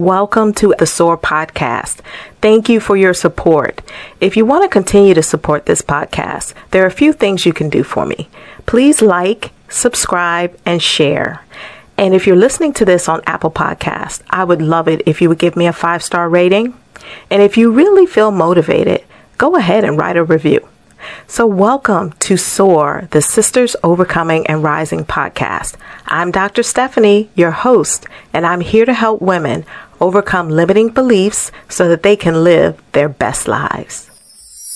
Welcome to the SOAR podcast. Thank you for your support. If you want to continue to support this podcast, there are a few things you can do for me. Please like, subscribe, and share. And if you're listening to this on Apple Podcast, I would love it if you would give me a five star rating. And if you really feel motivated, go ahead and write a review. So, welcome to SOAR, the Sisters Overcoming and Rising podcast. I'm Dr. Stephanie, your host, and I'm here to help women overcome limiting beliefs so that they can live their best lives.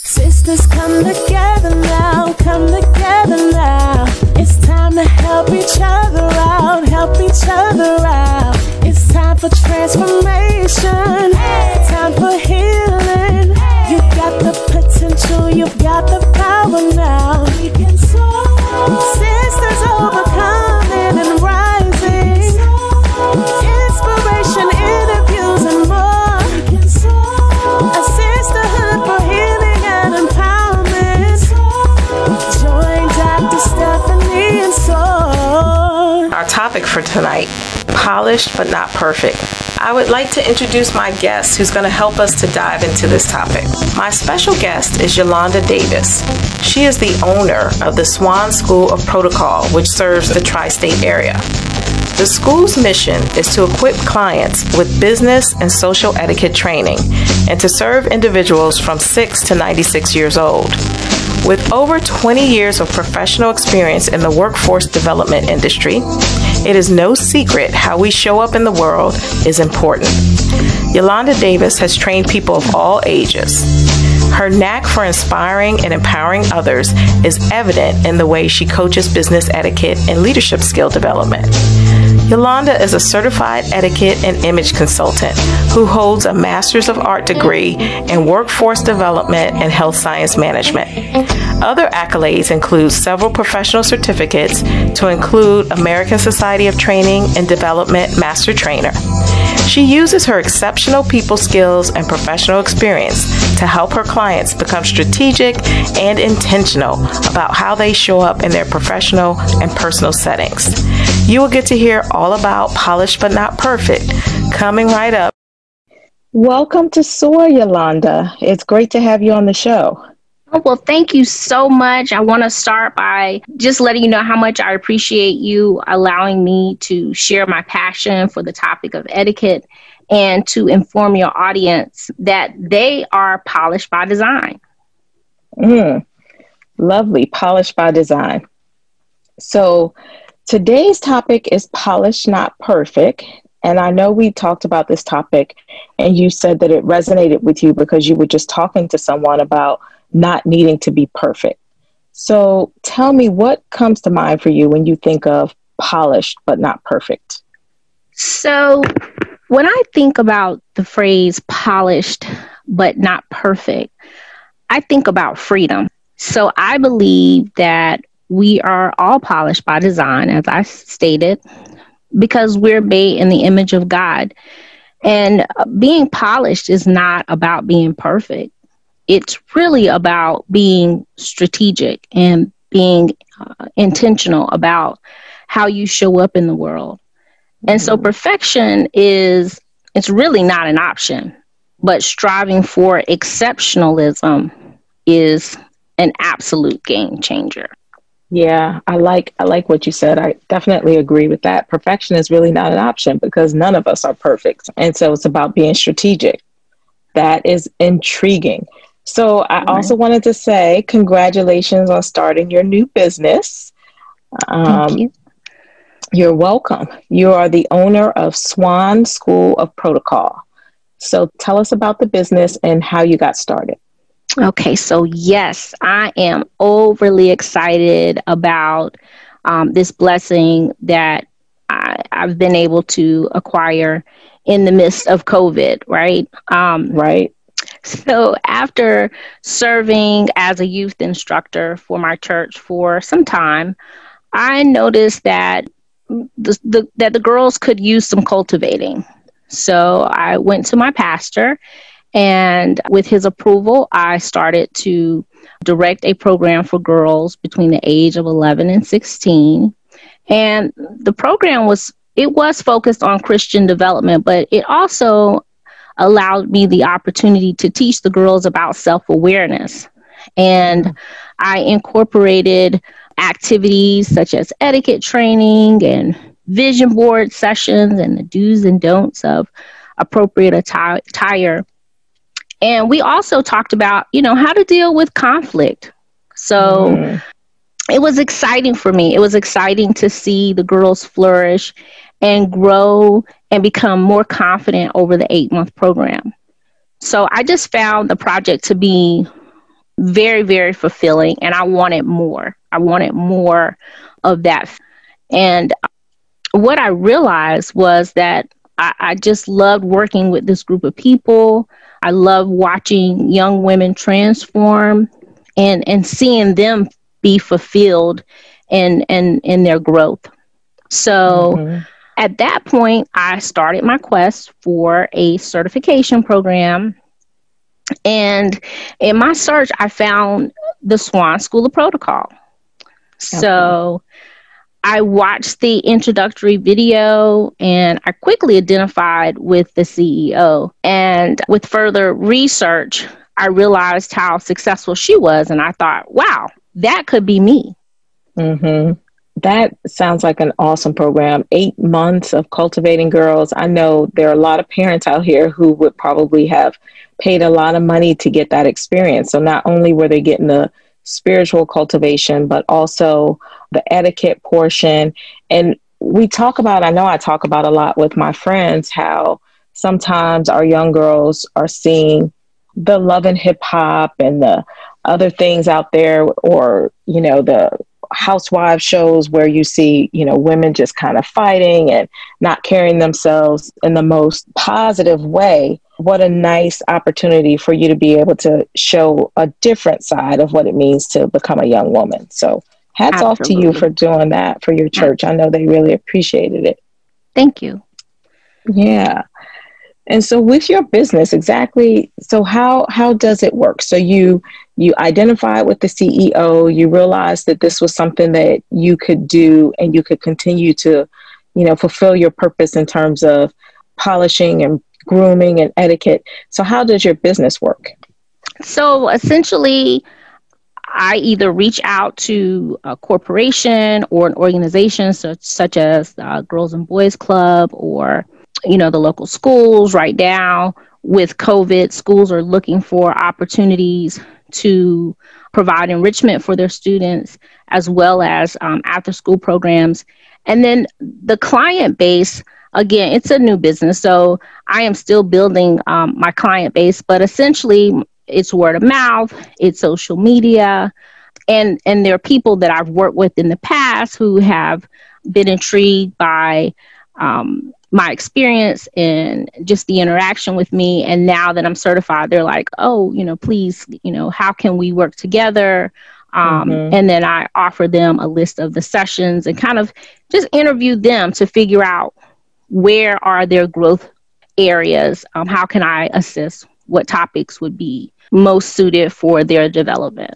Sisters, come together now, come together now. It's time to help each other out, help each other out. It's time for transformation, time for healing. You got the potential, you've got the power now. We can soar. Sisters overcoming and rising. Our topic for tonight polished but not perfect. I would like to introduce my guest who's going to help us to dive into this topic. My special guest is Yolanda Davis. She is the owner of the Swann School of Protocol, which serves the tri state area. The school's mission is to equip clients with business and social etiquette training and to serve individuals from 6 to 96 years old. With over 20 years of professional experience in the workforce development industry, it is no secret how we show up in the world is important. Yolanda Davis has trained people of all ages. Her knack for inspiring and empowering others is evident in the way she coaches business etiquette and leadership skill development. Yolanda is a certified etiquette and image consultant who holds a Master's of Art degree in Workforce Development and Health Science Management. Other accolades include several professional certificates to include American Society of Training and Development Master Trainer. She uses her exceptional people skills and professional experience to help her clients become strategic and intentional about how they show up in their professional and personal settings. You will get to hear all about polished but not perfect coming right up. Welcome to SOAR, Yolanda. It's great to have you on the show. Oh, well, thank you so much. I want to start by just letting you know how much I appreciate you allowing me to share my passion for the topic of etiquette and to inform your audience that they are polished by design. Mm, lovely, polished by design. So, today's topic is polished, not perfect. And I know we talked about this topic, and you said that it resonated with you because you were just talking to someone about not needing to be perfect. So tell me what comes to mind for you when you think of polished but not perfect? So when I think about the phrase polished but not perfect, I think about freedom. So I believe that we are all polished by design, as I stated, because we're made in the image of God. And being polished is not about being perfect it's really about being strategic and being uh, intentional about how you show up in the world. And so mm-hmm. perfection is it's really not an option, but striving for exceptionalism is an absolute game changer. Yeah, I like I like what you said. I definitely agree with that. Perfection is really not an option because none of us are perfect. And so it's about being strategic. That is intriguing. So I right. also wanted to say congratulations on starting your new business. Um, Thank you. You're welcome. You are the owner of Swann School of Protocol. So tell us about the business and how you got started. Okay, so yes, I am overly excited about um, this blessing that I, have been able to acquire in the midst of COVID, right? Um, right. So, after serving as a youth instructor for my church for some time, I noticed that the, the, that the girls could use some cultivating. So, I went to my pastor, and with his approval, I started to direct a program for girls between the age of 11 and 16. And the program was it was focused on Christian development, but it also allowed me the opportunity to teach the girls about self awareness. And I incorporated activities such as etiquette training and vision board sessions and the do's and don'ts of appropriate attire. And we also talked about, you know, how to deal with conflict. So mm. it was exciting for me. It was exciting to see the girls flourish and grow and become more confident over the eight month program. So I just found the project to be very, very fulfilling, and I wanted more. I wanted more of that. And what I realized was that I, I just loved working with this group of people. I love watching young women transform and, and seeing them be fulfilled in, in, in their growth. So mm-hmm. At that point, I started my quest for a certification program. And in my search, I found the Swann School of Protocol. So I watched the introductory video and I quickly identified with the CEO. And with further research, I realized how successful she was. And I thought, wow, that could be me. Mm-hmm. That sounds like an awesome program. Eight months of cultivating girls. I know there are a lot of parents out here who would probably have paid a lot of money to get that experience. So not only were they getting the spiritual cultivation, but also the etiquette portion. And we talk about, I know I talk about a lot with my friends how sometimes our young girls are seeing the love and hip hop and the other things out there, or, you know, the housewives shows where you see, you know, women just kind of fighting and not carrying themselves in the most positive way what a nice opportunity for you to be able to show a different side of what it means to become a young woman. So, hats Absolutely. off to you for doing that for your church. I know they really appreciated it. Thank you. Yeah. And so with your business exactly so how how does it work? So you you identified with the CEO, you realized that this was something that you could do and you could continue to you know fulfill your purpose in terms of polishing and grooming and etiquette. So, how does your business work? So, essentially, I either reach out to a corporation or an organization such, such as uh, Girls and Boys Club or you know the local schools right now with covid schools are looking for opportunities to provide enrichment for their students as well as um, after school programs. And then the client base again, it's a new business, so I am still building um, my client base, but essentially it's word of mouth, it's social media, and and there are people that I've worked with in the past who have been intrigued by um, my experience and just the interaction with me. And now that I'm certified, they're like, oh, you know, please, you know, how can we work together? Um, mm-hmm. And then I offer them a list of the sessions and kind of just interview them to figure out where are their growth areas? Um, how can I assist? What topics would be most suited for their development?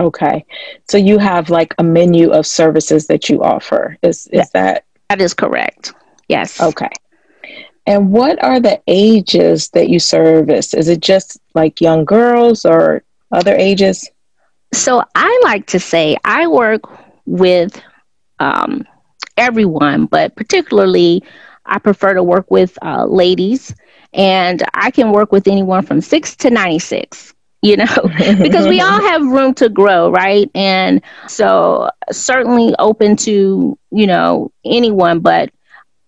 Okay. So you have like a menu of services that you offer. Is is that That is correct. Yes. Okay. And what are the ages that you service? Is it just like young girls or other ages? So I like to say I work with um, everyone, but particularly I prefer to work with uh, ladies, and I can work with anyone from six to 96 you know, because we all have room to grow, right? And so, certainly open to, you know, anyone, but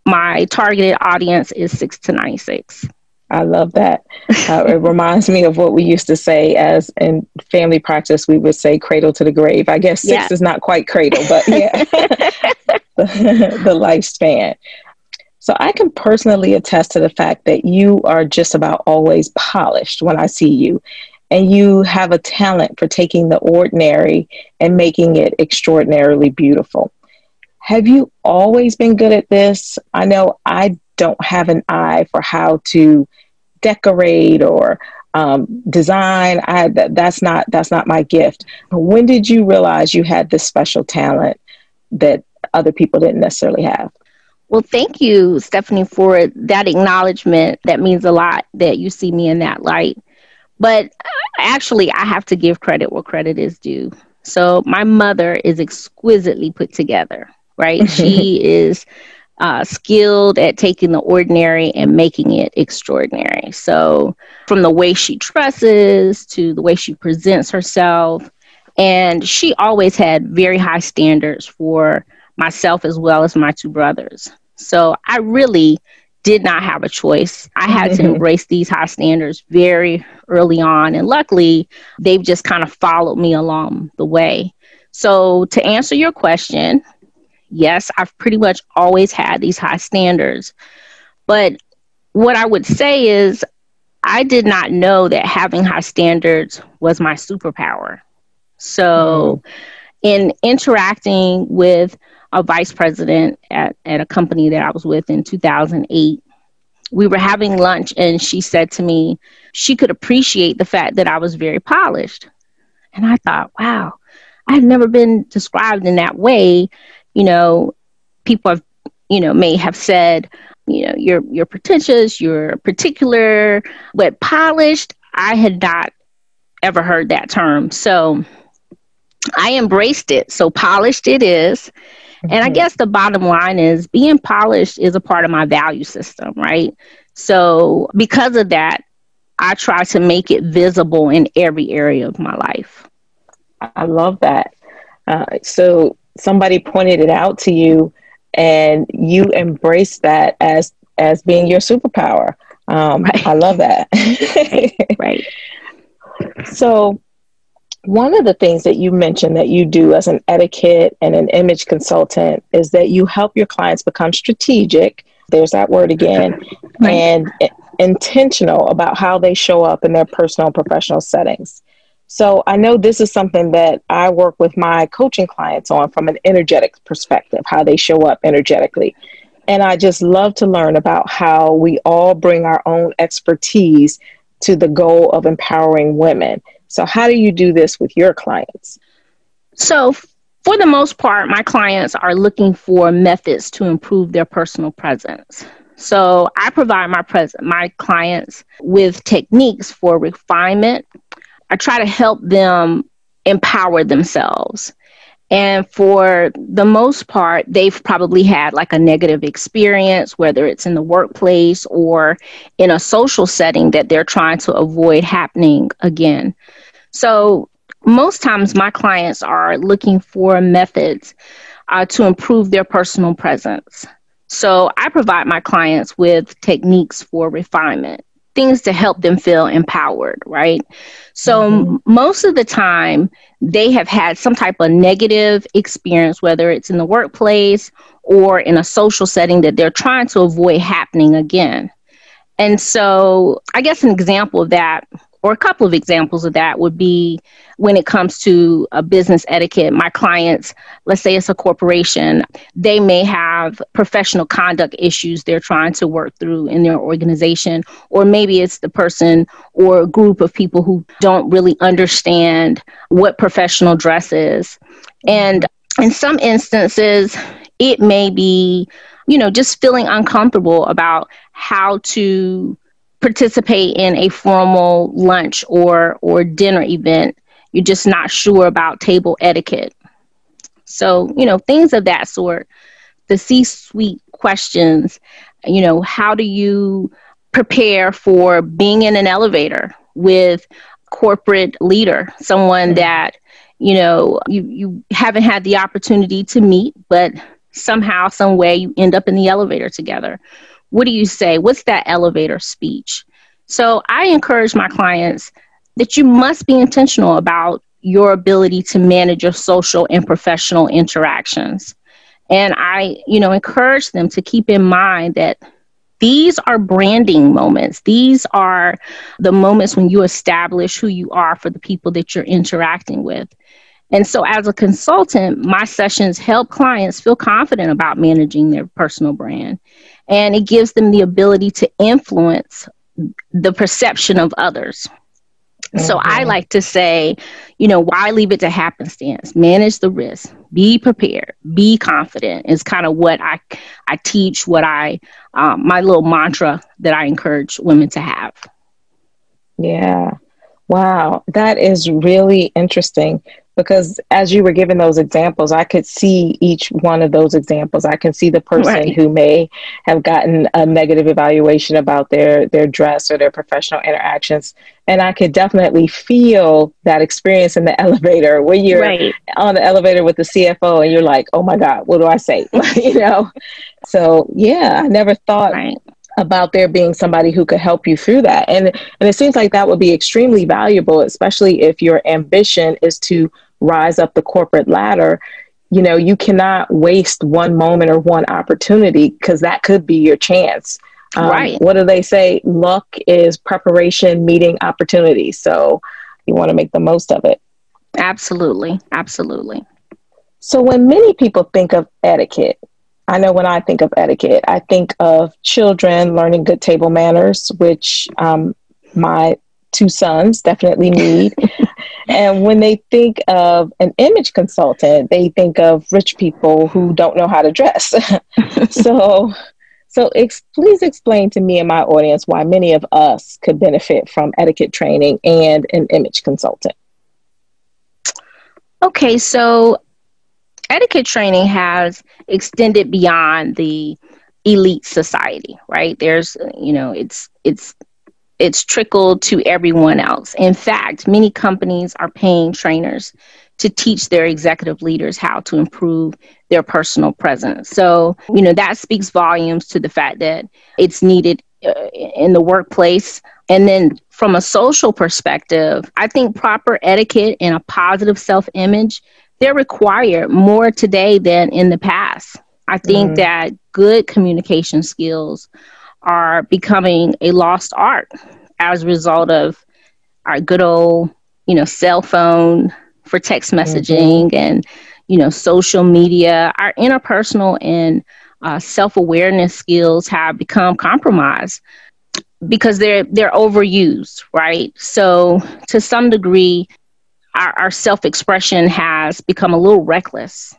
my targeted audience is six to 96. I love that. Uh, it reminds me of what we used to say as in family practice, we would say cradle to the grave. I guess six yeah. is not quite cradle, but yeah, the, the lifespan. So I can personally attest to the fact that you are just about always polished when I see you. And you have a talent for taking the ordinary and making it extraordinarily beautiful. Have you always been good at this? I know I don't have an eye for how to decorate or um, design. I, that, that's not that's not my gift. When did you realize you had this special talent that other people didn't necessarily have? Well, thank you, Stephanie, for that acknowledgement. That means a lot that you see me in that light. But actually, I have to give credit where credit is due. So, my mother is exquisitely put together, right? she is uh, skilled at taking the ordinary and making it extraordinary. So, from the way she dresses to the way she presents herself, and she always had very high standards for myself as well as my two brothers. So, I really did not have a choice. I had to embrace these high standards very early on. And luckily, they've just kind of followed me along the way. So, to answer your question, yes, I've pretty much always had these high standards. But what I would say is, I did not know that having high standards was my superpower. So, mm. in interacting with a vice president at, at a company that I was with in 2008, we were having lunch and she said to me she could appreciate the fact that I was very polished. And I thought, wow, I had never been described in that way you know, people have, you know, may have said, you know, you're you're pretentious, you're particular, but polished. I had not ever heard that term. So I embraced it. So polished it is. Mm-hmm. And I guess the bottom line is being polished is a part of my value system, right? So because of that, I try to make it visible in every area of my life. I love that. Uh, so somebody pointed it out to you and you embrace that as as being your superpower. Um, right. I love that. right. So, one of the things that you mentioned that you do as an etiquette and an image consultant is that you help your clients become strategic. There's that word again, right. and intentional about how they show up in their personal and professional settings. So I know this is something that I work with my coaching clients on from an energetic perspective, how they show up energetically. And I just love to learn about how we all bring our own expertise to the goal of empowering women. So, how do you do this with your clients? So, for the most part, my clients are looking for methods to improve their personal presence. So, I provide my present my clients with techniques for refinement, I try to help them empower themselves. And for the most part, they've probably had like a negative experience, whether it's in the workplace or in a social setting that they're trying to avoid happening again. So, most times, my clients are looking for methods uh, to improve their personal presence. So, I provide my clients with techniques for refinement things to help them feel empowered, right? So mm-hmm. most of the time, they have had some type of negative experience, whether it's in the workplace or in a social setting that they're trying to avoid happening again. And so, I guess an example of that or a couple of examples of that would be when it comes to a business etiquette. My clients, let's say it's a corporation, they may have professional conduct issues they're trying to work through in their organization, or maybe it's the person or a group of people who don't really understand what professional dress is. And in some instances, it may be, you know, just feeling uncomfortable about how to participate in a formal lunch or or dinner event you're just not sure about table etiquette so you know things of that sort the c suite questions you know how do you prepare for being in an elevator with corporate leader someone mm-hmm. that you know you you haven't had the opportunity to meet but somehow some way you end up in the elevator together what do you say? What's that elevator speech? So I encourage my clients that you must be intentional about your ability to manage your social and professional interactions. And I, you know, encourage them to keep in mind that these are branding moments. These are the moments when you establish who you are for the people that you're interacting with. And so, as a consultant, my sessions help clients feel confident about managing their personal brand and it gives them the ability to influence the perception of others. Mm-hmm. So I mm-hmm. like to say, you know, why leave it to happenstance? Manage the risk, be prepared, be confident is kind of what I I teach, what I um, my little mantra that I encourage women to have. Yeah. Wow, that is really interesting because as you were giving those examples, I could see each one of those examples. I can see the person right. who may have gotten a negative evaluation about their their dress or their professional interactions, and I could definitely feel that experience in the elevator when you're right. on the elevator with the CFO and you're like, "Oh my God, what do I say?" you know. So yeah, I never thought right about there being somebody who could help you through that. And and it seems like that would be extremely valuable, especially if your ambition is to rise up the corporate ladder. You know, you cannot waste one moment or one opportunity because that could be your chance. Um, right. What do they say? Luck is preparation meeting opportunity. So you want to make the most of it. Absolutely. Absolutely. So when many people think of etiquette, I know when I think of etiquette, I think of children learning good table manners, which um, my two sons definitely need. and when they think of an image consultant, they think of rich people who don't know how to dress. so, so ex- please explain to me and my audience why many of us could benefit from etiquette training and an image consultant. Okay, so etiquette training has extended beyond the elite society, right? There's, you know, it's it's it's trickled to everyone else. In fact, many companies are paying trainers to teach their executive leaders how to improve their personal presence. So, you know, that speaks volumes to the fact that it's needed uh, in the workplace. And then from a social perspective, I think proper etiquette and a positive self image they're required more today than in the past. I think mm-hmm. that good communication skills are becoming a lost art as a result of our good old, you know, cell phone for text messaging mm-hmm. and, you know, social media. Our interpersonal and uh, self awareness skills have become compromised because they're they're overused, right? So to some degree, our, our self expression has become a little reckless.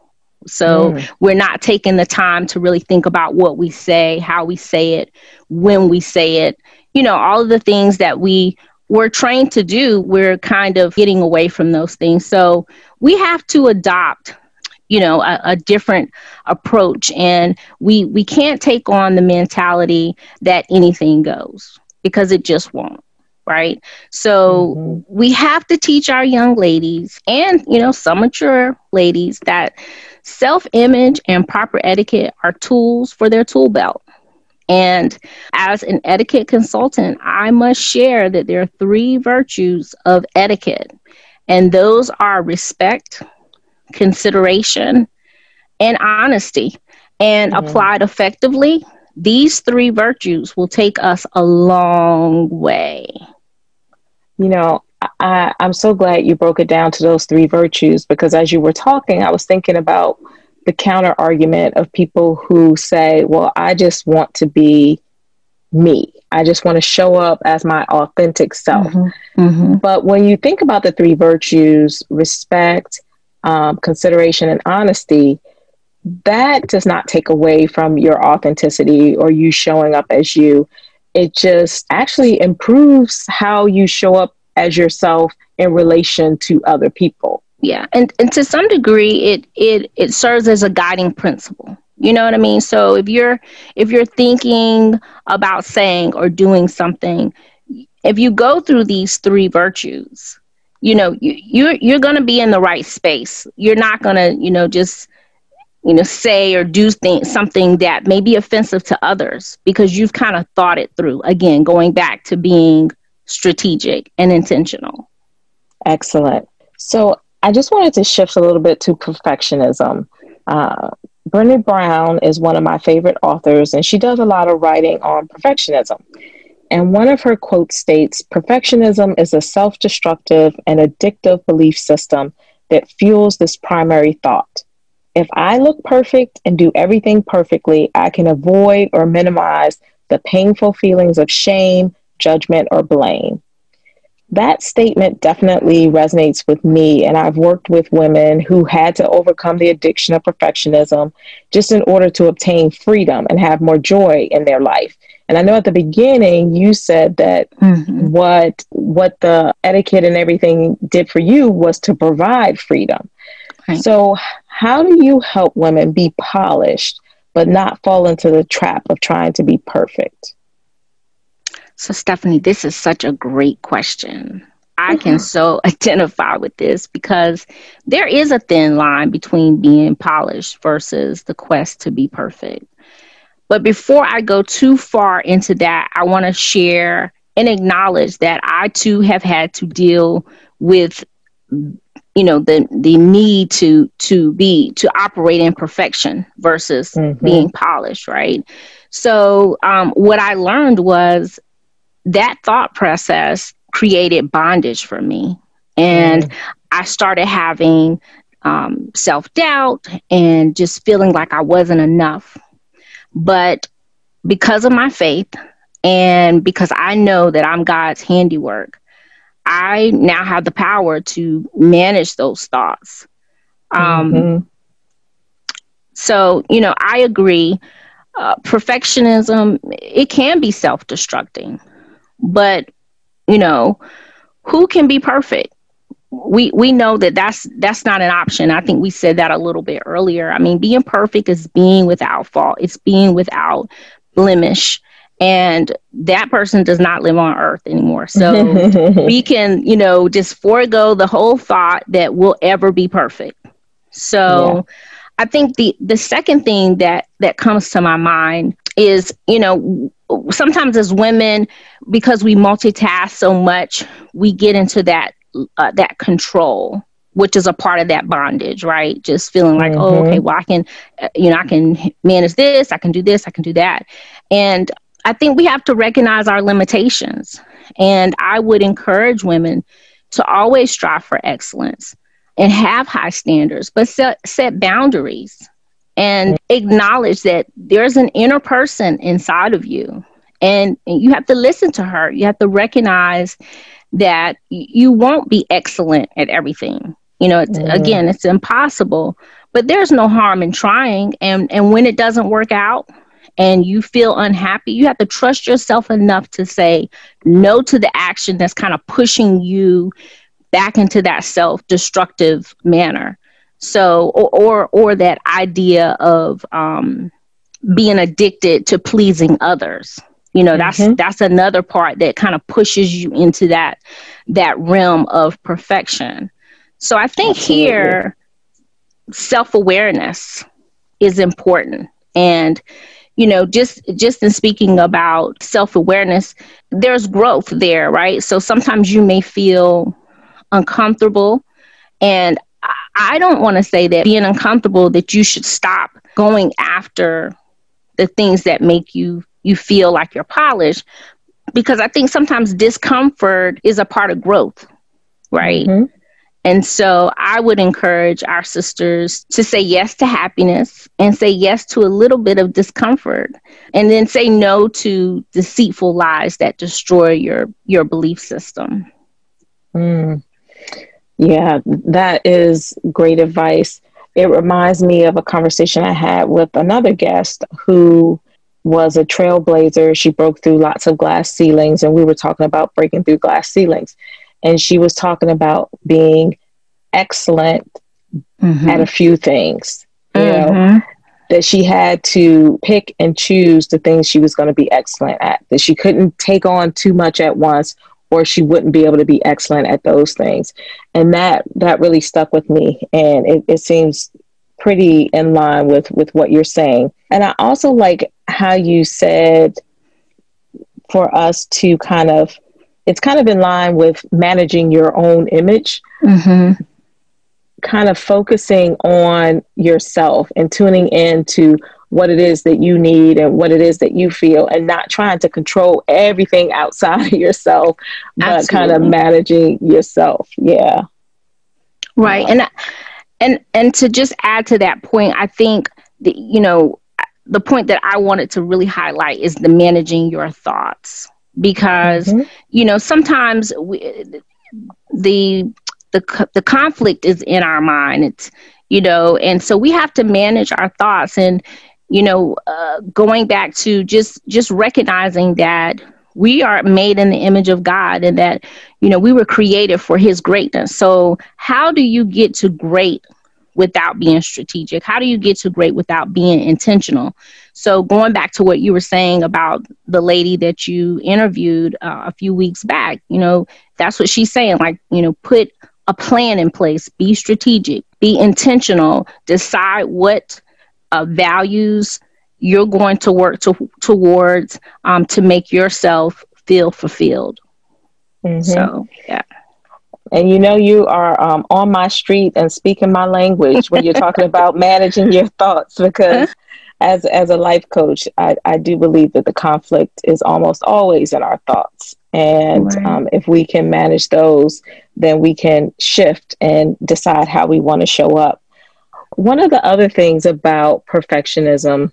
So mm. we're not taking the time to really think about what we say, how we say it, when we say it. You know, all of the things that we were trained to do, we're kind of getting away from those things. So we have to adopt you know a, a, different approach and we we can't take on the mentality that anything goes because it just won't right? So mm-hmm. we have to teach our young ladies and, you know, some mature ladies that self image and proper etiquette are tools for their tool belt. And as an etiquette consultant, I must share that there are three virtues of etiquette, and those are respect, consideration, and honesty. And mm-hmm. applied effectively, these three virtues will take us a long way. You know, I, I'm so glad you broke it down to those three virtues because as you were talking, I was thinking about the counter argument of people who say, well, I just want to be me. I just want to show up as my authentic self. Mm-hmm. Mm-hmm. But when you think about the three virtues respect, um, consideration, and honesty that does not take away from your authenticity or you showing up as you it just actually improves how you show up as yourself in relation to other people. Yeah, and, and to some degree, it it it serves as a guiding principle. You know what I mean? So if you're if you're thinking about saying or doing something, if you go through these three virtues, you know you you're you're going to be in the right space. You're not going to you know just you know, say or do th- something that may be offensive to others because you've kind of thought it through. Again, going back to being strategic and intentional. Excellent. So I just wanted to shift a little bit to perfectionism. Uh, Brene Brown is one of my favorite authors, and she does a lot of writing on perfectionism. And one of her quotes states Perfectionism is a self destructive and addictive belief system that fuels this primary thought if I look perfect and do everything perfectly, I can avoid or minimize the painful feelings of shame, judgment, or blame. that statement definitely resonates with me. And I've worked with women who had to overcome the addiction of perfectionism just in order to obtain freedom and have more joy in their life. And I know at the beginning you said that mm-hmm. what what the etiquette and everything did for you was to provide freedom. Right. So how do you help women be polished but not fall into the trap of trying to be perfect? So, Stephanie, this is such a great question. I mm-hmm. can so identify with this because there is a thin line between being polished versus the quest to be perfect. But before I go too far into that, I want to share and acknowledge that I too have had to deal with you know the the need to to be to operate in perfection versus mm-hmm. being polished right so um, what i learned was that thought process created bondage for me. And mm. I started having um, self doubt and just feeling like I wasn't enough. But because of my faith and because I know that I'm God's handiwork, I now have the power to manage those thoughts. Um, mm-hmm. So, you know, I agree. Uh, perfectionism, it can be self destructing. But, you know, who can be perfect? We we know that that's that's not an option. I think we said that a little bit earlier. I mean, being perfect is being without fault. It's being without blemish and that person does not live on earth anymore. So we can, you know, just forego the whole thought that we'll ever be perfect. So yeah. I think the the second thing that that comes to my mind is, you know, sometimes as women, because we multitask so much, we get into that uh, that control, which is a part of that bondage, right? Just feeling like, mm-hmm. oh, okay, well, I can, uh, you know, I can manage this, I can do this, I can do that, and I think we have to recognize our limitations. And I would encourage women to always strive for excellence and have high standards, but set, set boundaries and acknowledge that there's an inner person inside of you and, and you have to listen to her you have to recognize that you won't be excellent at everything you know it's, mm. again it's impossible but there's no harm in trying and and when it doesn't work out and you feel unhappy you have to trust yourself enough to say no to the action that's kind of pushing you back into that self-destructive manner so, or or, or that idea of um, being addicted to pleasing others. You know, that's mm-hmm. that's another part that kind of pushes you into that that realm of perfection. So I think Absolutely. here self awareness is important, and you know just just in speaking about self-awareness there's growth there right so sometimes you may feel uncomfortable and I don't want to say that being uncomfortable that you should stop going after the things that make you you feel like you're polished because I think sometimes discomfort is a part of growth, right? Mm-hmm. And so I would encourage our sisters to say yes to happiness and say yes to a little bit of discomfort and then say no to deceitful lies that destroy your your belief system. Mm. Yeah, that is great advice. It reminds me of a conversation I had with another guest who was a trailblazer. She broke through lots of glass ceilings, and we were talking about breaking through glass ceilings. And she was talking about being excellent mm-hmm. at a few things. You mm-hmm. know, that she had to pick and choose the things she was going to be excellent at, that she couldn't take on too much at once or she wouldn't be able to be excellent at those things. And that that really stuck with me. And it, it seems pretty in line with with what you're saying. And I also like how you said for us to kind of it's kind of in line with managing your own image. Mm-hmm. Kind of focusing on yourself and tuning in to what it is that you need and what it is that you feel and not trying to control everything outside of yourself but Absolutely. kind of managing yourself yeah right and and and to just add to that point i think that you know the point that i wanted to really highlight is the managing your thoughts because mm-hmm. you know sometimes we, the the the conflict is in our mind. It's you know, and so we have to manage our thoughts and you know, uh, going back to just just recognizing that we are made in the image of God and that you know we were created for His greatness. So how do you get to great without being strategic? How do you get to great without being intentional? So, going back to what you were saying about the lady that you interviewed uh, a few weeks back, you know, that's what she's saying. Like, you know, put a plan in place, be strategic, be intentional, decide what uh, values you're going to work to, towards um, to make yourself feel fulfilled. Mm-hmm. So, yeah. And you know, you are um, on my street and speaking my language when you're talking about managing your thoughts because. As, as a life coach, I, I do believe that the conflict is almost always in our thoughts. And right. um, if we can manage those, then we can shift and decide how we want to show up. One of the other things about perfectionism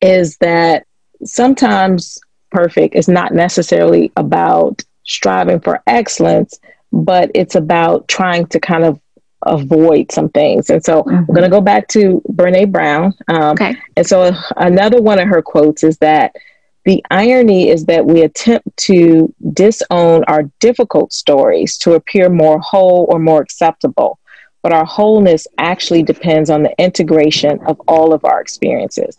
is that sometimes perfect is not necessarily about striving for excellence, but it's about trying to kind of avoid some things. And so mm-hmm. I'm going to go back to Brene Brown. Um, okay. And so another one of her quotes is that the irony is that we attempt to disown our difficult stories to appear more whole or more acceptable. But our wholeness actually depends on the integration of all of our experiences.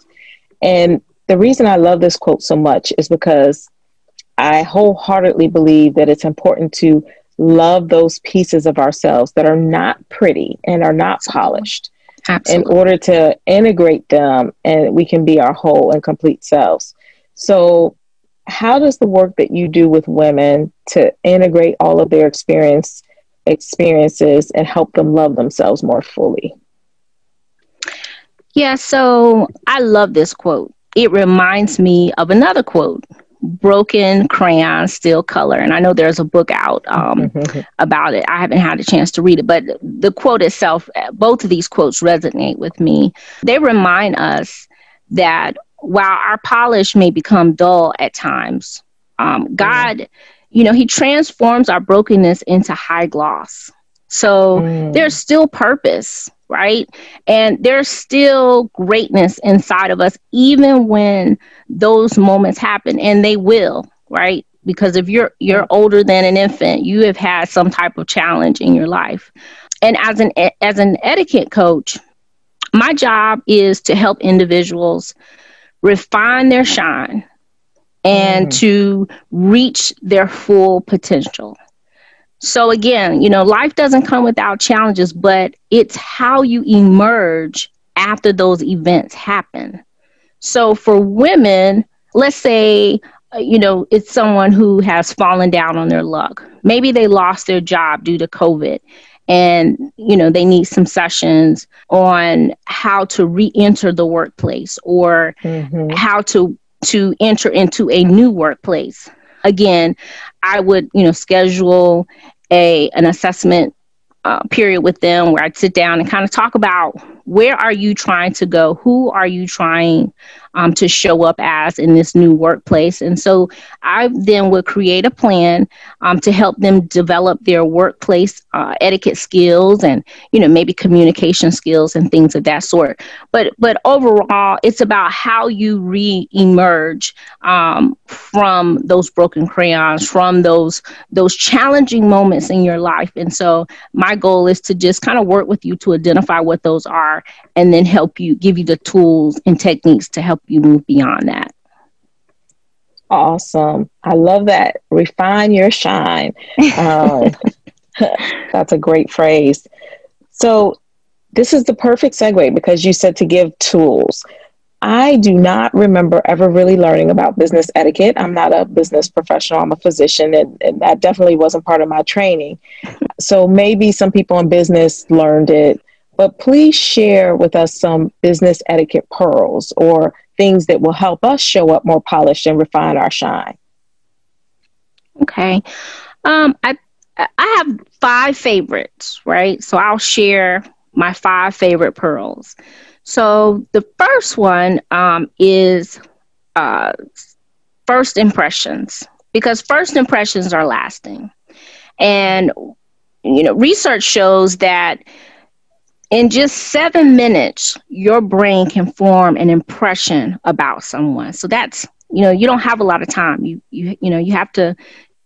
And the reason I love this quote so much is because I wholeheartedly believe that it's important to love those pieces of ourselves that are not pretty and are not polished Absolutely. in order to integrate them and we can be our whole and complete selves. So, how does the work that you do with women to integrate all of their experience experiences and help them love themselves more fully? Yeah, so I love this quote. It reminds me of another quote broken crayon still color and i know there's a book out um, about it. I haven't had a chance to read it but the quote itself both of these quotes resonate with me. They remind us that while our polish may become dull at times um, god you know he transforms our brokenness into high gloss. So mm. there's still purpose right? And there's still greatness inside of us, even when those moments happen, and they will, right? Because if you're you're older than an infant, you have had some type of challenge in your life. And as an as an etiquette coach, my job is to help individuals refine their shine and mm. to reach their full potential. So again, you know, life doesn't come without challenges, but it's how you emerge after those events happen. So for women, let's say, uh, you know, it's someone who has fallen down on their luck. Maybe they lost their job due to COVID and, you know, they need some sessions on how to re-enter the workplace or mm-hmm. how to to enter into a new workplace again, I would, you know, schedule a an assessment uh, period with them where I'd sit down and kind of talk about where are you trying to go, who are you trying um, to show up as in this new workplace. And so I then would create a plan um, to help them develop their workplace uh, etiquette skills and, you know, maybe communication skills and things of that sort. But, but overall, it's about how you re-emerge um, from those broken crayons, from those, those challenging moments in your life. And so my goal is to just kind of work with you to identify what those are and then help you, give you the tools and techniques to help help you move beyond that. Awesome. I love that. Refine your shine. Um, that's a great phrase. So, this is the perfect segue because you said to give tools. I do not remember ever really learning about business etiquette. I'm not a business professional, I'm a physician, and, and that definitely wasn't part of my training. So, maybe some people in business learned it, but please share with us some business etiquette pearls or things that will help us show up more polished and refine our shine. Okay. Um, I I have five favorites, right? So I'll share my five favorite pearls. So the first one um, is uh, first impressions. because first impressions are lasting. And you know, research shows that in just seven minutes, your brain can form an impression about someone. So that's you know, you don't have a lot of time. You you you know, you have to,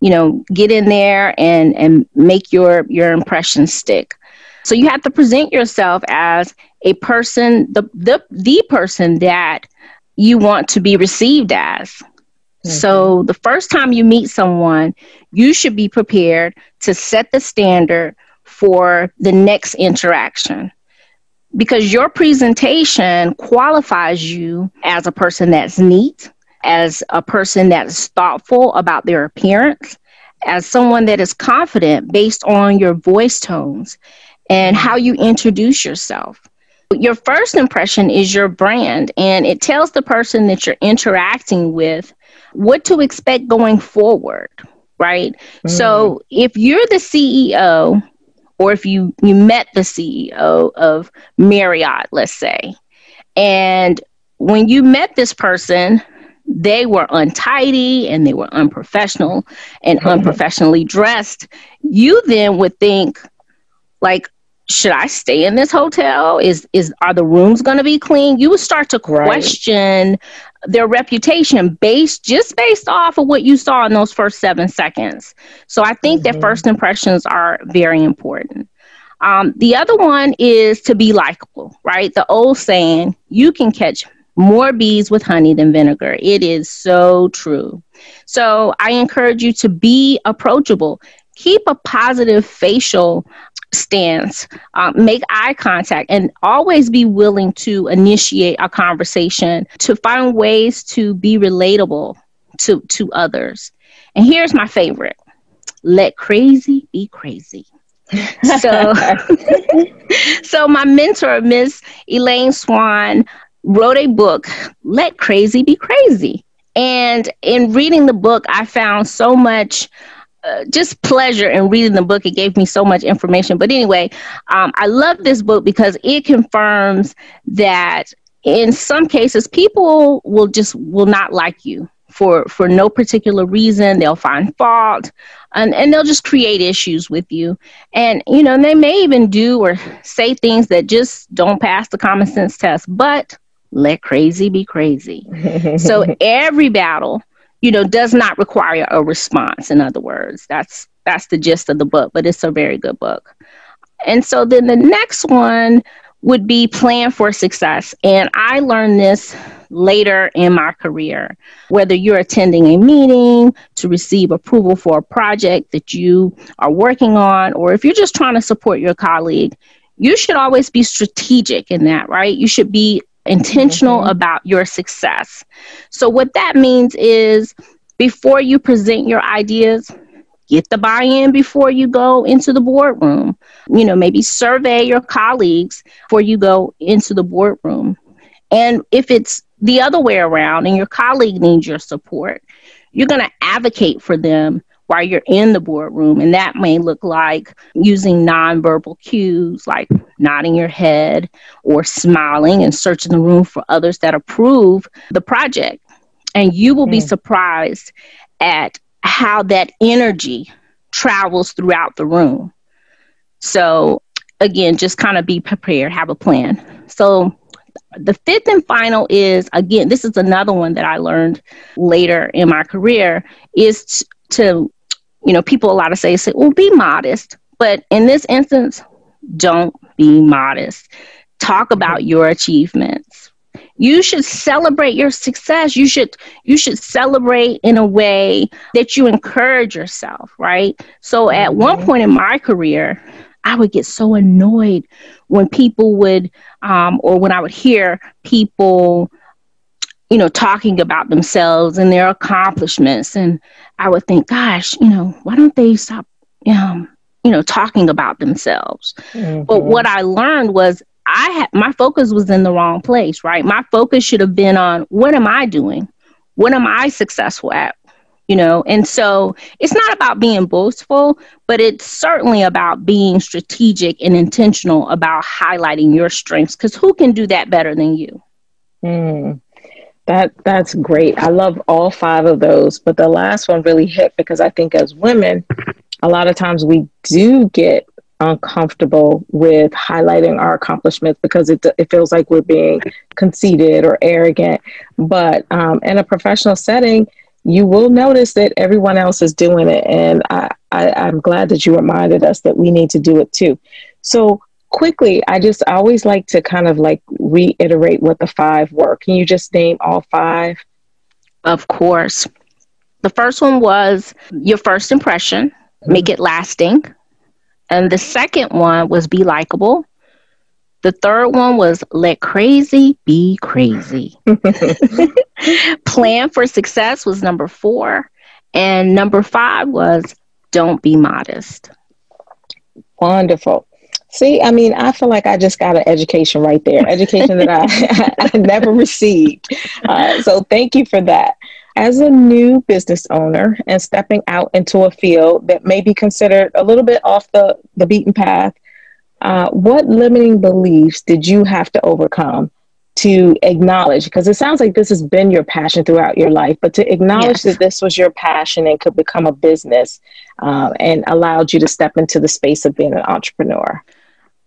you know, get in there and and make your your impression stick. So you have to present yourself as a person, the the the person that you want to be received as. Mm-hmm. So the first time you meet someone, you should be prepared to set the standard for the next interaction because your presentation qualifies you as a person that's neat, as a person that's thoughtful about their appearance, as someone that is confident based on your voice tones and how you introduce yourself. Your first impression is your brand, and it tells the person that you're interacting with what to expect going forward, right? Mm. So if you're the CEO, or if you you met the CEO of Marriott, let's say, and when you met this person, they were untidy and they were unprofessional and unprofessionally dressed, you then would think like should I stay in this hotel? Is is are the rooms going to be clean? You would start to question right. Their reputation based just based off of what you saw in those first seven seconds. So I think mm-hmm. that first impressions are very important. Um, the other one is to be likable, right? The old saying, "You can catch more bees with honey than vinegar." It is so true. So I encourage you to be approachable keep a positive facial stance, um, make eye contact, and always be willing to initiate a conversation to find ways to be relatable to, to others. And here's my favorite let crazy be crazy. so, so my mentor, Miss Elaine Swann, wrote a book, Let Crazy Be Crazy. And in reading the book, I found so much uh, just pleasure in reading the book. It gave me so much information. But anyway, um, I love this book because it confirms that in some cases, people will just will not like you for for no particular reason. They'll find fault, and and they'll just create issues with you. And you know, they may even do or say things that just don't pass the common sense test. But let crazy be crazy. so every battle you know, does not require a response. In other words, that's that's the gist of the book, but it's a very good book. And so then the next one would be plan for success. And I learned this later in my career. Whether you're attending a meeting to receive approval for a project that you are working on, or if you're just trying to support your colleague, you should always be strategic in that, right? You should be intentional mm-hmm. about your success. So, what that means is before you present your ideas, get the buy in before you go into the boardroom. You know, maybe survey your colleagues before you go into the boardroom. And if it's the other way around and your colleague needs your support, you're going to advocate for them while you're in the boardroom. And that may look like using nonverbal cues like nodding your head or smiling and searching the room for others that approve the project. And you will mm. be surprised at how that energy travels throughout the room. So, again, just kind of be prepared, have a plan. So, the fifth and final is again, this is another one that I learned later in my career is to you know, people a lot of say, say, well, be modest. But in this instance, don't be modest. Talk about your achievements. You should celebrate your success. You should you should celebrate in a way that you encourage yourself, right? So at one mm-hmm. point in my career, I would get so annoyed when people would, um, or when I would hear people you know, talking about themselves and their accomplishments. And I would think, gosh, you know, why don't they stop, um, you know, talking about themselves? Mm-hmm. But what I learned was I had my focus was in the wrong place, right? My focus should have been on what am I doing? What am I successful at? You know, and so it's not about being boastful, but it's certainly about being strategic and intentional about highlighting your strengths because who can do that better than you? Mm. That that's great. I love all five of those, but the last one really hit because I think as women, a lot of times we do get uncomfortable with highlighting our accomplishments because it, it feels like we're being conceited or arrogant. But um, in a professional setting, you will notice that everyone else is doing it. And I, I, I'm glad that you reminded us that we need to do it too. So, quickly, I just I always like to kind of like reiterate what the five were. Can you just name all five? Of course. The first one was your first impression, mm-hmm. make it lasting. And the second one was be likable. The third one was let crazy be crazy. Plan for success was number four. And number five was don't be modest. Wonderful. See, I mean, I feel like I just got an education right there, education that I, I never received. Uh, so thank you for that. As a new business owner and stepping out into a field that may be considered a little bit off the, the beaten path, uh, what limiting beliefs did you have to overcome to acknowledge? Because it sounds like this has been your passion throughout your life, but to acknowledge yes. that this was your passion and could become a business um, and allowed you to step into the space of being an entrepreneur.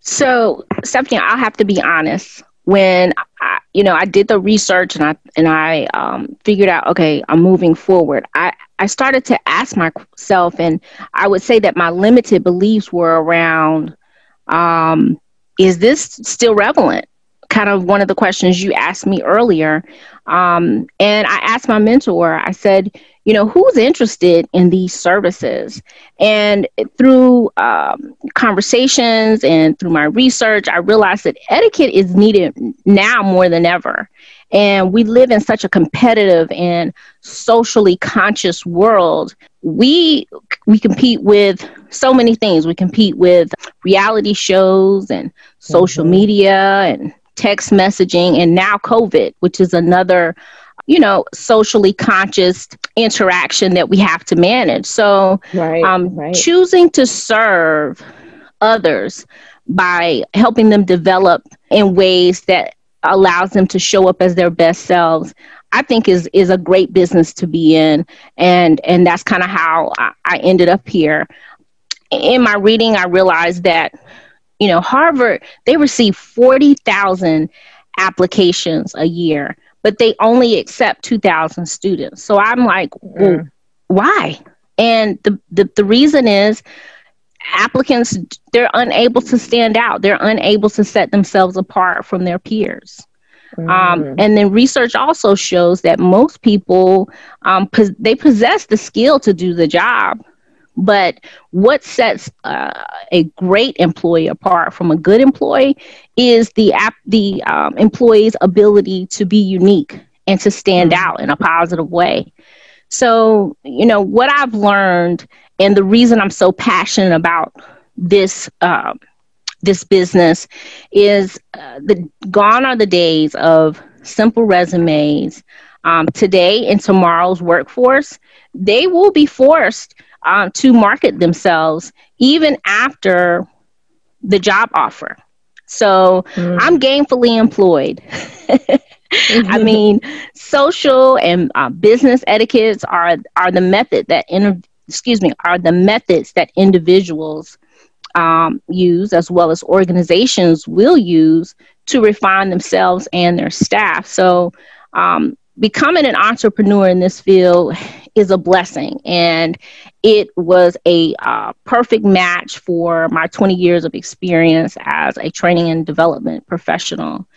So, Stephanie, I'll have to be honest. When I, you know, I did the research and I and I um, figured out, okay, I'm moving forward. I I started to ask myself, and I would say that my limited beliefs were around, um, is this still relevant? Kind of one of the questions you asked me earlier, um, and I asked my mentor. I said, you know, who's interested in these services? And through um, conversations and through my research, I realized that etiquette is needed now more than ever. And we live in such a competitive and socially conscious world. We we compete with so many things. We compete with reality shows and social mm-hmm. media and text messaging and now COVID, which is another you know, socially conscious interaction that we have to manage. So, right, um, right. choosing to serve others by helping them develop in ways that allows them to show up as their best selves I think is is a great business to be in, and and that's kind of how I, I ended up here. In my reading, I realized that you know Harvard they receive forty thousand applications a year but they only accept 2,000 students. So I'm like, well, mm. why? And the, the, the reason is applicants, they're unable to stand out, they're unable to set themselves apart from their peers. Mm. Um, and then research also shows that most people um, pos- they possess the skill to do the job, but what sets uh, a great employee apart from a good employee is the app, the um, employee's ability to be unique and to stand mm-hmm. out in a positive way. So, you know, what I've learned and the reason I'm so passionate about this um, this business is uh, the gone are the days of simple resumes. Um, today and tomorrow's workforce, they will be forced uh, to market themselves even after the job offer. So mm. I'm gainfully employed. I mean, social and uh, business etiquettes are are the method that inter- excuse me are the methods that individuals um, use as well as organizations will use to refine themselves and their staff. So um, becoming an entrepreneur in this field is a blessing. And it was a uh, perfect match for my 20 years of experience as a training and development professional.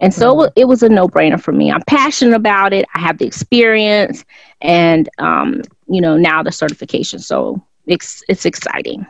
And so mm-hmm. it was a no-brainer for me. I'm passionate about it. I have the experience and um, you know now the certification. So it's it's exciting.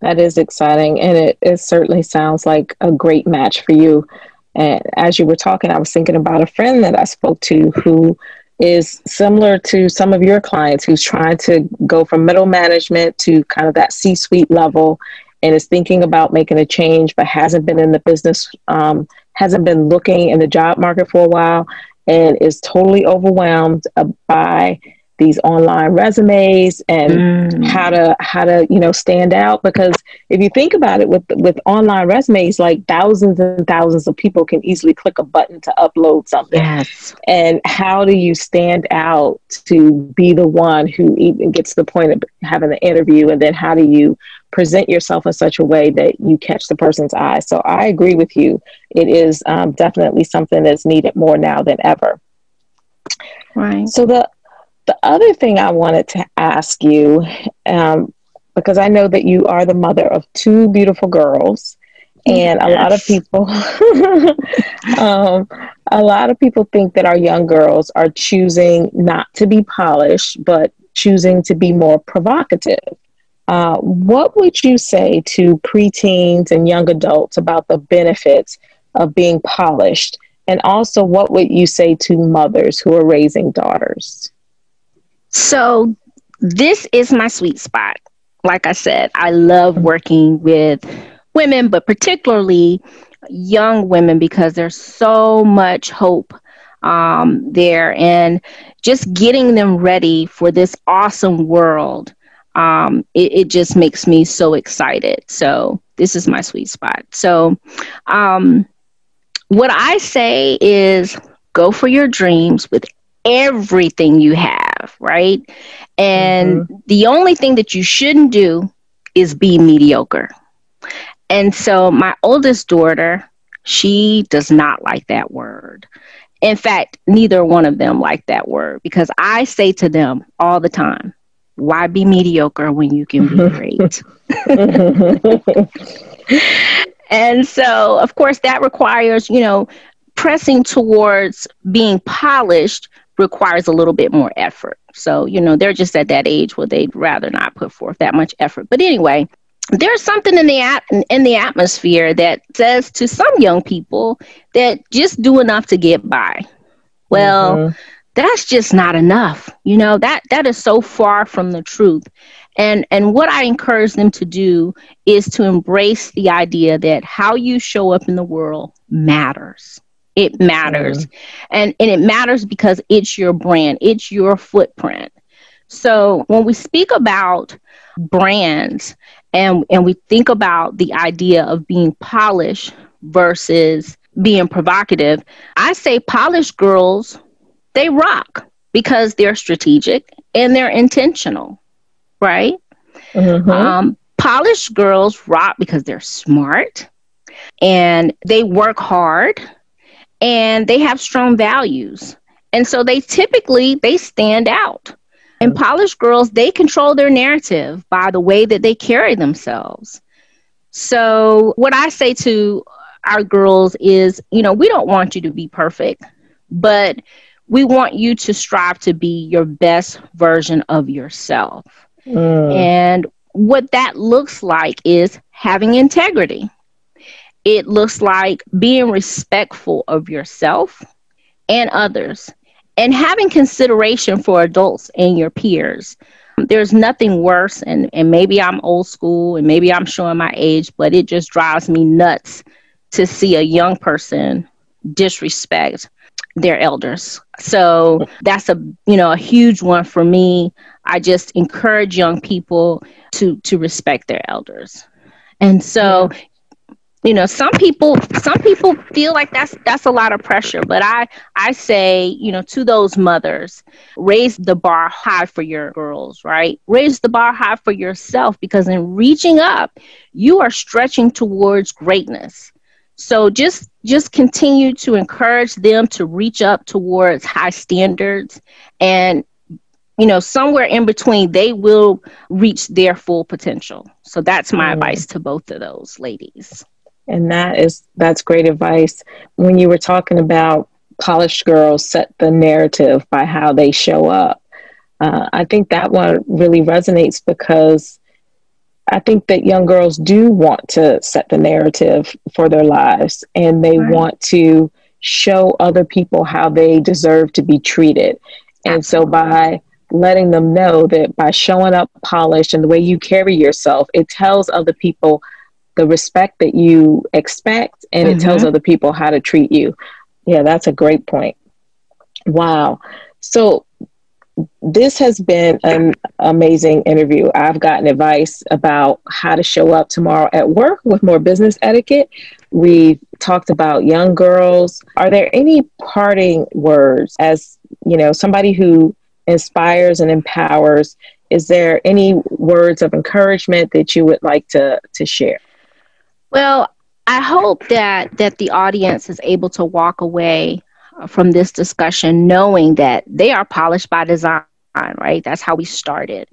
That is exciting. And it, it certainly sounds like a great match for you. And as you were talking, I was thinking about a friend that I spoke to who is similar to some of your clients who's trying to go from middle management to kind of that C suite level and is thinking about making a change, but hasn't been in the business, um, hasn't been looking in the job market for a while, and is totally overwhelmed by these online resumes and mm. how to how to you know stand out. Because if you think about it with with online resumes like thousands and thousands of people can easily click a button to upload something. Yes. And how do you stand out to be the one who even gets to the point of having the interview? And then how do you present yourself in such a way that you catch the person's eye? So i agree with you. It is um, definitely something that's needed more now than ever. Right. So the the other thing I wanted to ask you, um, because I know that you are the mother of two beautiful girls, and yes. a lot of people, um, a lot of people think that our young girls are choosing not to be polished, but choosing to be more provocative. Uh, what would you say to preteens and young adults about the benefits of being polished? And also, what would you say to mothers who are raising daughters? So, this is my sweet spot. Like I said, I love working with women, but particularly young women because there's so much hope um, there and just getting them ready for this awesome world. Um, it, it, just makes me so excited. So, this is my sweet spot. So, um, what I say is go for your dreams with everything you have, right? And mm-hmm. the only thing that you shouldn't do is be mediocre. And so my oldest daughter, she does not like that word. In fact, neither one of them like that word because I say to them all the time, why be mediocre when you can be great? and so, of course, that requires, you know, pressing towards being polished requires a little bit more effort. So, you know, they're just at that age where they'd rather not put forth that much effort. But anyway, there's something in the at- in the atmosphere that says to some young people that just do enough to get by. Well, mm-hmm. that's just not enough. You know, that that is so far from the truth. And and what I encourage them to do is to embrace the idea that how you show up in the world matters. It matters. Mm-hmm. And and it matters because it's your brand, it's your footprint. So when we speak about brands and and we think about the idea of being polished versus being provocative, I say polished girls they rock because they're strategic and they're intentional, right? Mm-hmm. Um, polished girls rock because they're smart and they work hard and they have strong values. And so they typically they stand out. And polished girls, they control their narrative by the way that they carry themselves. So what I say to our girls is, you know, we don't want you to be perfect, but we want you to strive to be your best version of yourself. Mm. And what that looks like is having integrity it looks like being respectful of yourself and others and having consideration for adults and your peers. There's nothing worse, and, and maybe I'm old school and maybe I'm showing my age, but it just drives me nuts to see a young person disrespect their elders. So that's a you know a huge one for me. I just encourage young people to to respect their elders. And so you know some people some people feel like that's that's a lot of pressure but i i say you know to those mothers raise the bar high for your girls right? Raise the bar high for yourself because in reaching up you are stretching towards greatness. So just just continue to encourage them to reach up towards high standards and you know somewhere in between they will reach their full potential. So that's my mm. advice to both of those ladies and that is that's great advice. When you were talking about polished girls set the narrative by how they show up, uh, I think that one really resonates because I think that young girls do want to set the narrative for their lives and they right. want to show other people how they deserve to be treated. And so by letting them know that by showing up polished and the way you carry yourself, it tells other people the respect that you expect and mm-hmm. it tells mm-hmm. other people how to treat you. Yeah, that's a great point. Wow. So this has been an amazing interview. I've gotten advice about how to show up tomorrow at work with more business etiquette. We've talked about young girls. Are there any parting words as, you know, somebody who inspires and empowers? Is there any words of encouragement that you would like to to share? Well, I hope that that the audience is able to walk away from this discussion knowing that they are polished by design right? That's how we started.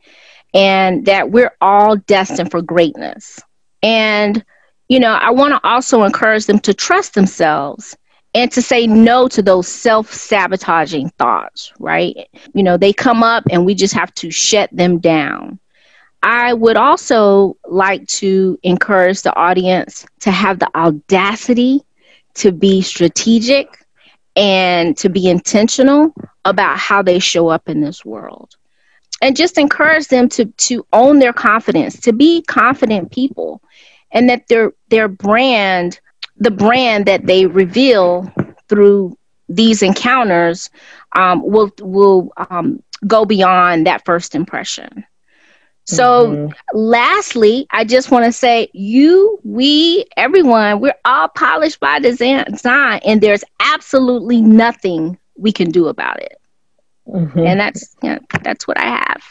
And that we're all destined for greatness. And, you know, I want to also encourage them to trust themselves and to say no to those self sabotaging thoughts, right? You know, they come up and we just have to shut them down. I would also like to encourage the audience to have the audacity to be strategic and to be intentional about how they show up in this world. And just encourage them to to own their confidence to be confident people and that their their brand the brand that they reveal through these encounters um, will will um, go beyond that first impression so, mm-hmm. lastly, I just want to say you, we, everyone, we're all polished by design, and there's absolutely nothing we can do about it. Mm-hmm. And that's you know, that's what I have.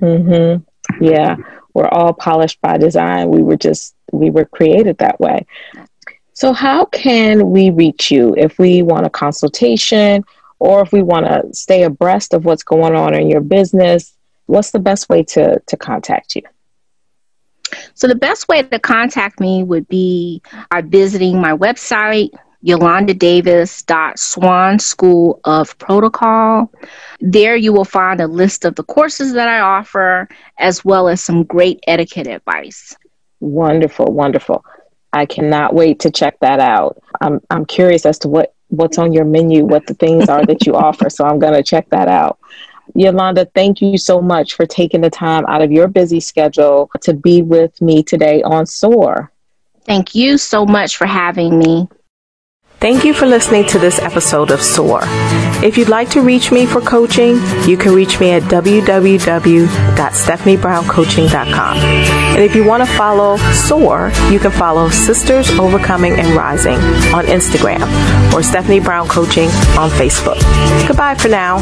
Mm-hmm. Yeah, we're all polished by design. We were just we were created that way. So, how can we reach you if we want a consultation or if we want to stay abreast of what's going on in your business? What's the best way to to contact you? So the best way to contact me would be by visiting my website, yolandadavis.Swann School of Protocol. There you will find a list of the courses that I offer, as well as some great etiquette advice. Wonderful, wonderful. I cannot wait to check that out. I'm I'm curious as to what what's on your menu, what the things are that you offer. So I'm going to check that out. Yolanda, thank you so much for taking the time out of your busy schedule to be with me today on SOAR. Thank you so much for having me. Thank you for listening to this episode of SOAR. If you'd like to reach me for coaching, you can reach me at www.stephaniebrowncoaching.com. And if you want to follow SOAR, you can follow Sisters Overcoming and Rising on Instagram or Stephanie Brown Coaching on Facebook. Goodbye for now.